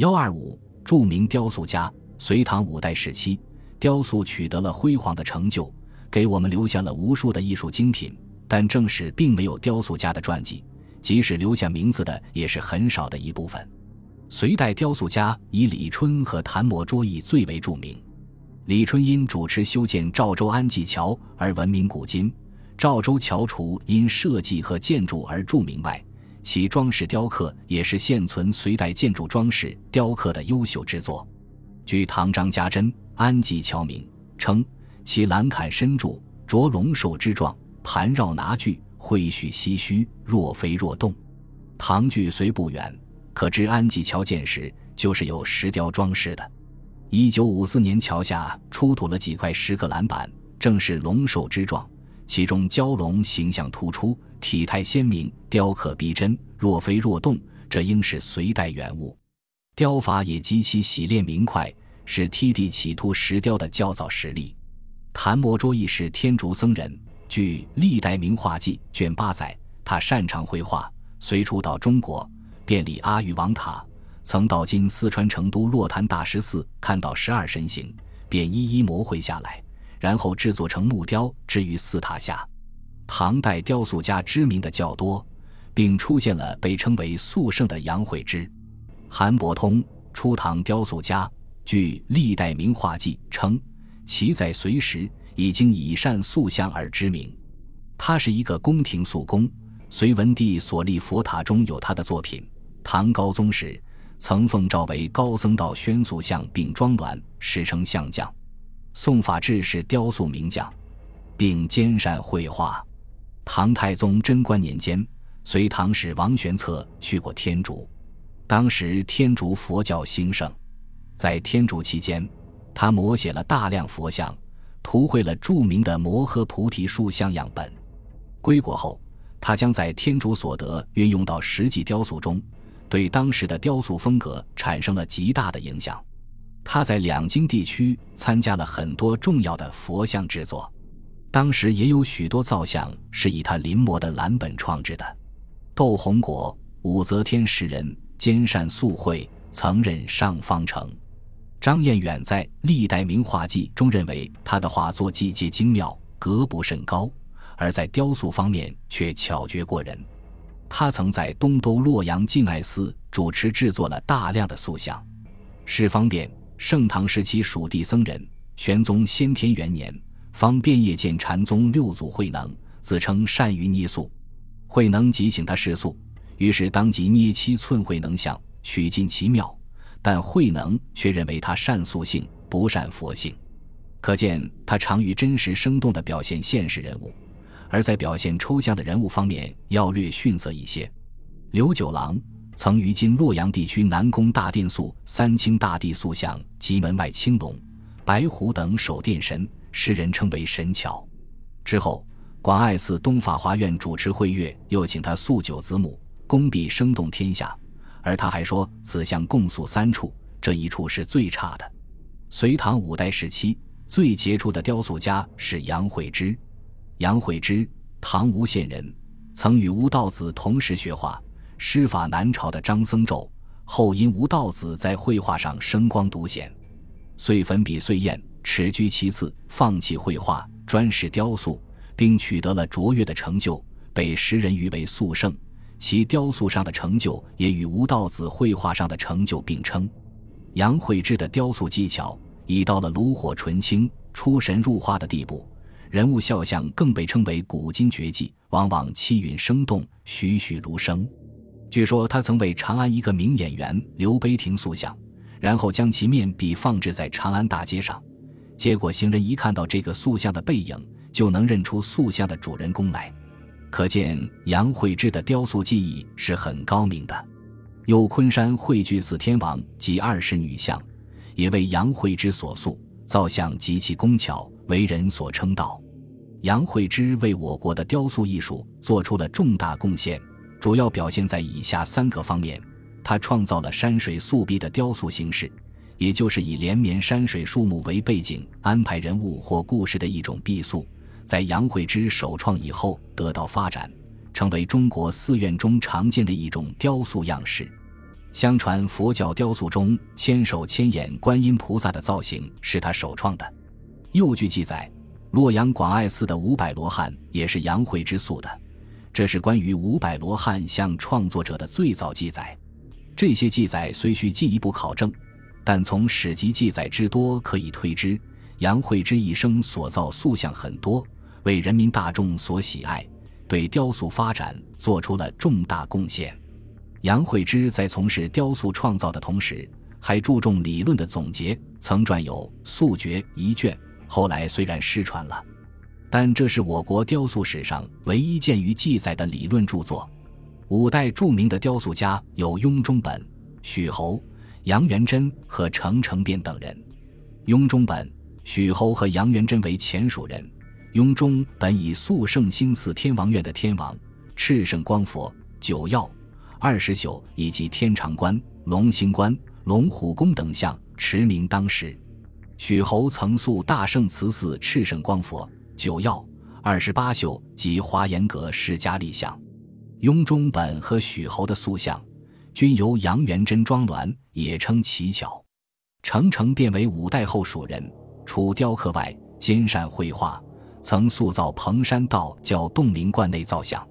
幺二五，著名雕塑家，隋唐五代时期，雕塑取得了辉煌的成就，给我们留下了无数的艺术精品。但正史并没有雕塑家的传记，即使留下名字的，也是很少的一部分。隋代雕塑家以李春和谭摩卓义最为著名。李春因主持修建赵州安济桥而闻名古今，赵州桥除因设计和建筑而著名外，其装饰雕刻也是现存隋代建筑装饰雕刻的优秀之作。据唐张家珍《安济桥铭》称，其栏坎深柱，着龙兽之状。盘绕拿具，挥须唏嘘，若飞若动。唐距虽不远，可知安济桥建时就是有石雕装饰的。一九五四年，桥下出土了几块石刻栏板，正是龙兽之状，其中蛟龙形象突出，体态鲜明，雕刻逼真，若飞若动。这应是隋代原物，雕法也极其洗练明快，是梯地起凸石雕的较早实例。谭摩卓亦是天竺僧人。据《历代名画记》卷八载，他擅长绘画，随初到中国，遍礼阿育王塔，曾到今四川成都洛潭大石寺看到十二神形，便一一摹绘下来，然后制作成木雕，置于寺塔下。唐代雕塑家知名的较多，并出现了被称为“塑圣”的杨惠之。韩伯通，初唐雕塑家，据《历代名画记》称，其在隋时。已经以善塑像而知名，他是一个宫廷塑工。隋文帝所立佛塔中有他的作品。唐高宗时，曾奉诏为高僧道宣塑像并装峦，史称像匠。宋法治是雕塑名匠，并兼善绘画。唐太宗贞观年间，隋唐使王玄策去过天竺，当时天竺佛教兴盛，在天竺期间，他摹写了大量佛像。图绘了著名的摩诃菩提树像样本。归国后，他将在天竺所得运用到实际雕塑中，对当时的雕塑风格产生了极大的影响。他在两京地区参加了很多重要的佛像制作，当时也有许多造像是以他临摹的蓝本创制的。窦洪国，武则天时人，兼善素绘，曾任上方城。张彦远在《历代名画记》中认为，他的画作既皆精妙，格不甚高，而在雕塑方面却巧绝过人。他曾在东都洛阳敬爱寺主持制作了大量的塑像。是方便，盛唐时期蜀地僧人，玄宗先天元年，方便夜见禅宗六祖慧能，自称善于捏塑。慧能即请他试塑，于是当即捏七寸慧能像，取尽其妙。但慧能却认为他善塑性，不善佛性，可见他常于真实生动地表现现实人物，而在表现抽象的人物方面要略逊色一些。刘九郎曾于今洛阳地区南宫大殿塑三清大帝塑像及门外青龙、白虎等守殿神，世人称为神巧。之后，广爱寺东法华院主持会月，又请他塑九子母，功必生动天下。而他还说，此像共塑三处，这一处是最差的。隋唐五代时期最杰出的雕塑家是杨惠之。杨惠之，唐吴县人，曾与吴道子同时学画，师法南朝的张僧昼。后因吴道子在绘画上声光独显，遂粉笔碎砚，耻居其次，放弃绘画，专事雕塑，并取得了卓越的成就，被时人誉为塑圣。其雕塑上的成就也与吴道子绘画上的成就并称。杨惠之的雕塑技巧已到了炉火纯青、出神入化的地步，人物肖像更被称为古今绝技，往往气韵生动、栩栩如生。据说他曾为长安一个名演员刘悲亭塑像，然后将其面壁放置在长安大街上，结果行人一看到这个塑像的背影，就能认出塑像的主人公来。可见杨惠之的雕塑技艺是很高明的。有昆山汇聚四天王及二十女像，也为杨惠之所塑，造像极其工巧，为人所称道。杨惠之为我国的雕塑艺术做出了重大贡献，主要表现在以下三个方面：他创造了山水塑壁的雕塑形式，也就是以连绵山水树木为背景，安排人物或故事的一种壁塑。在杨惠之首创以后得到发展，成为中国寺院中常见的一种雕塑样式。相传佛教雕塑中千手千眼观音菩萨的造型是他首创的。又据记载，洛阳广爱寺的五百罗汉也是杨惠之塑的。这是关于五百罗汉像创作者的最早记载。这些记载虽需进一步考证，但从史籍记载之多可以推知，杨惠之一生所造塑像很多，为人民大众所喜爱，对雕塑发展做出了重大贡献。杨惠之在从事雕塑创造的同时，还注重理论的总结，曾撰有《塑诀》一卷。后来虽然失传了，但这是我国雕塑史上唯一见于记载的理论著作。五代著名的雕塑家有雍中本、许侯、杨元贞和程承变等人。雍中本、许侯和杨元贞为前蜀人。雍中本以塑圣兴寺天王院的天王、赤圣光佛、九曜。二十宿以及天长观、龙兴观、龙虎宫等像驰名当时。许侯曾塑大圣慈寺赤圣光佛、九曜、二十八宿及华严阁释迦立像。雍中本和许侯的塑像均由杨元贞装鸾，也称奇巧。程成变为五代后蜀人，除雕刻外，兼善绘画，曾塑造彭山道教洞林观内造像。